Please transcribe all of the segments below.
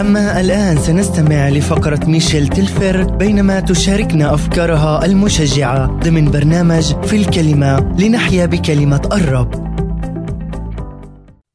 أما الآن سنستمع لفقرة ميشيل تلفر بينما تشاركنا أفكارها المشجعة ضمن برنامج في الكلمة لنحيا بكلمة الرب.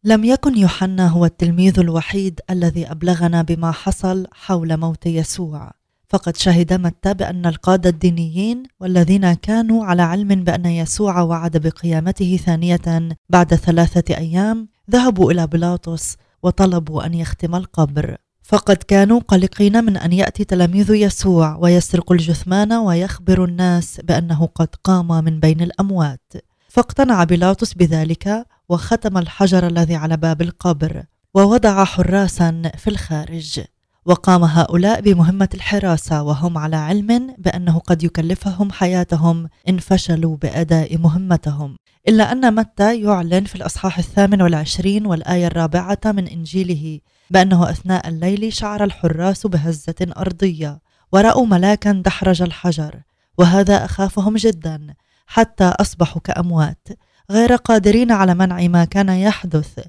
لم يكن يوحنا هو التلميذ الوحيد الذي أبلغنا بما حصل حول موت يسوع. فقد شهد متى بأن القادة الدينيين والذين كانوا على علم بأن يسوع وعد بقيامته ثانية بعد ثلاثة أيام ذهبوا إلى بيلاطس وطلبوا أن يختم القبر. فقد كانوا قلقين من أن يأتي تلاميذ يسوع ويسرقوا الجثمان ويخبروا الناس بأنه قد قام من بين الأموات. فاقتنع بيلاطس بذلك وختم الحجر الذي على باب القبر ووضع حراسا في الخارج. وقام هؤلاء بمهمة الحراسة وهم على علم بأنه قد يكلفهم حياتهم إن فشلوا بأداء مهمتهم. إلا أن متى يعلن في الأصحاح الثامن والعشرين والآية الرابعة من إنجيله بأنه أثناء الليل شعر الحراس بهزة أرضية ورأوا ملاكا دحرج الحجر وهذا أخافهم جدا حتى أصبحوا كأموات غير قادرين على منع ما كان يحدث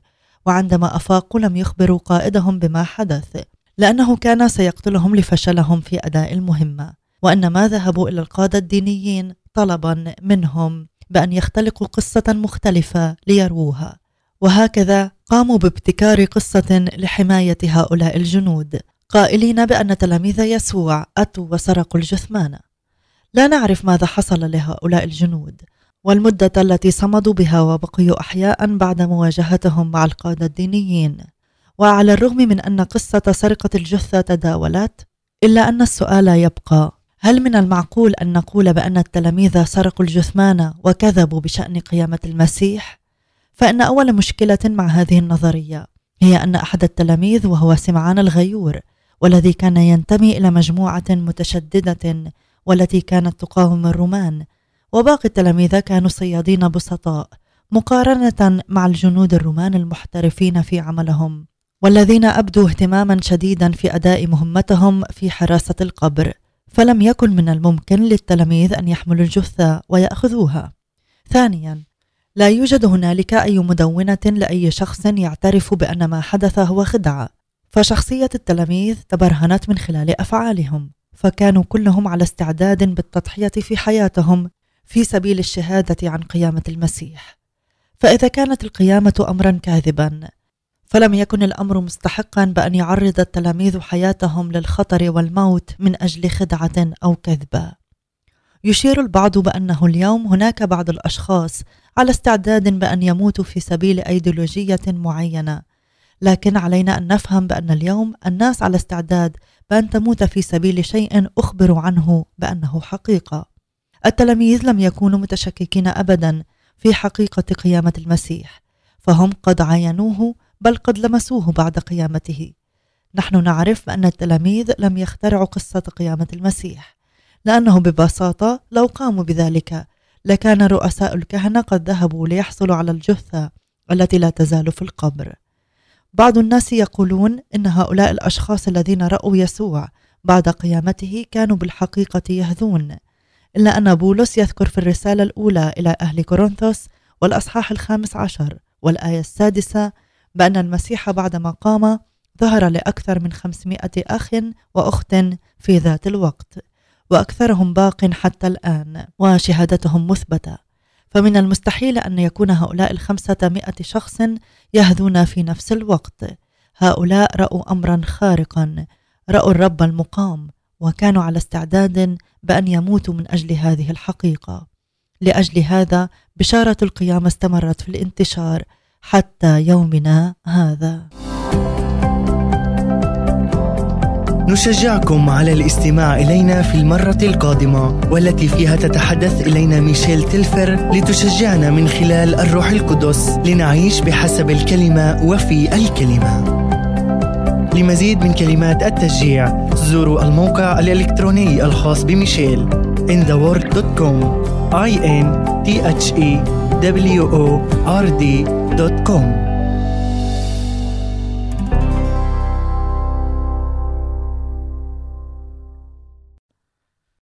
وعندما أفاقوا لم يخبروا قائدهم بما حدث. لأنه كان سيقتلهم لفشلهم في أداء المهمة وإنما ذهبوا إلى القادة الدينيين طلبا منهم بأن يختلقوا قصة مختلفة ليروها. وهكذا قاموا بابتكار قصة لحماية هؤلاء الجنود قائلين بأن تلاميذ يسوع أتوا وسرقوا الجثمان. لا نعرف ماذا حصل لهؤلاء الجنود والمدة التي صمدوا بها وبقيوا أحياء بعد مواجهتهم مع القادة الدينيين. وعلى الرغم من أن قصة سرقة الجثة تداولت إلا أن السؤال يبقى هل من المعقول أن نقول بأن التلاميذ سرقوا الجثمان وكذبوا بشأن قيامة المسيح؟ فإن أول مشكلة مع هذه النظرية هي أن أحد التلاميذ وهو سمعان الغيور والذي كان ينتمي إلى مجموعة متشددة والتي كانت تقاوم الرومان وباقي التلاميذ كانوا صيادين بسطاء مقارنة مع الجنود الرومان المحترفين في عملهم والذين أبدوا اهتماما شديدا في أداء مهمتهم في حراسة القبر فلم يكن من الممكن للتلاميذ أن يحملوا الجثة ويأخذوها. ثانيا لا يوجد هنالك أي مدونة لأي شخص يعترف بأن ما حدث هو خدعة. فشخصية التلاميذ تبرهنت من خلال أفعالهم فكانوا كلهم على استعداد بالتضحية في حياتهم في سبيل الشهادة عن قيامة المسيح. فإذا كانت القيامة أمرا كاذبا فلم يكن الأمر مستحقا بأن يعرض التلاميذ حياتهم للخطر والموت من أجل خدعة أو كذبه يشير البعض بأنه اليوم هناك بعض الأشخاص على استعداد بأن يموتوا في سبيل أيديولوجية معينة لكن علينا أن نفهم بأن اليوم الناس على استعداد بأن تموت في سبيل شيء اخبروا عنه بأنه حقيقة. التلاميذ لم يكونوا متشككين ابدا في حقيقة قيامة المسيح فهم قد عاينوه بل قد لمسوه بعد قيامته. نحن نعرف أن التلاميذ لم يخترعوا قصة قيامة المسيح لأنه ببساطة لو قاموا بذلك لكان رؤساء الكهنة قد ذهبوا ليحصلوا على الجثة التي لا تزال في القبر. بعض الناس يقولون إن هؤلاء الأشخاص الذين رأوا يسوع بعد قيامته كانوا بالحقيقة يهذون إلا أن بولس يذكر في الرسالة الأولى إلى أهل كورنثوس والأصحاح الخامس عشر والآية السادسة بأن المسيح بعدما قام ظهر لأكثر من 500 أخ وأخت في ذات الوقت وأكثرهم باق حتى الآن وشهادتهم مثبتة. فمن المستحيل أن يكون هؤلاء الخمسة مئة شخص يهذون في نفس الوقت. هؤلاء رأوا أمرا خارقا رأوا الرب المقام وكانوا على استعداد بأن يموتوا من أجل هذه الحقيقة. لأجل هذا بشارة القيامة استمرت في الانتشار. حتى يومنا هذا. نشجعكم على الاستماع إلينا في المرة القادمة والتي فيها تتحدث إلينا ميشيل تلفر لتشجعنا من خلال الروح القدس لنعيش بحسب الكلمة وفي الكلمة. لمزيد من كلمات التشجيع زوروا الموقع الإلكتروني الخاص بميشيل intheword.com i n t h e w o r d www.radiomaria.com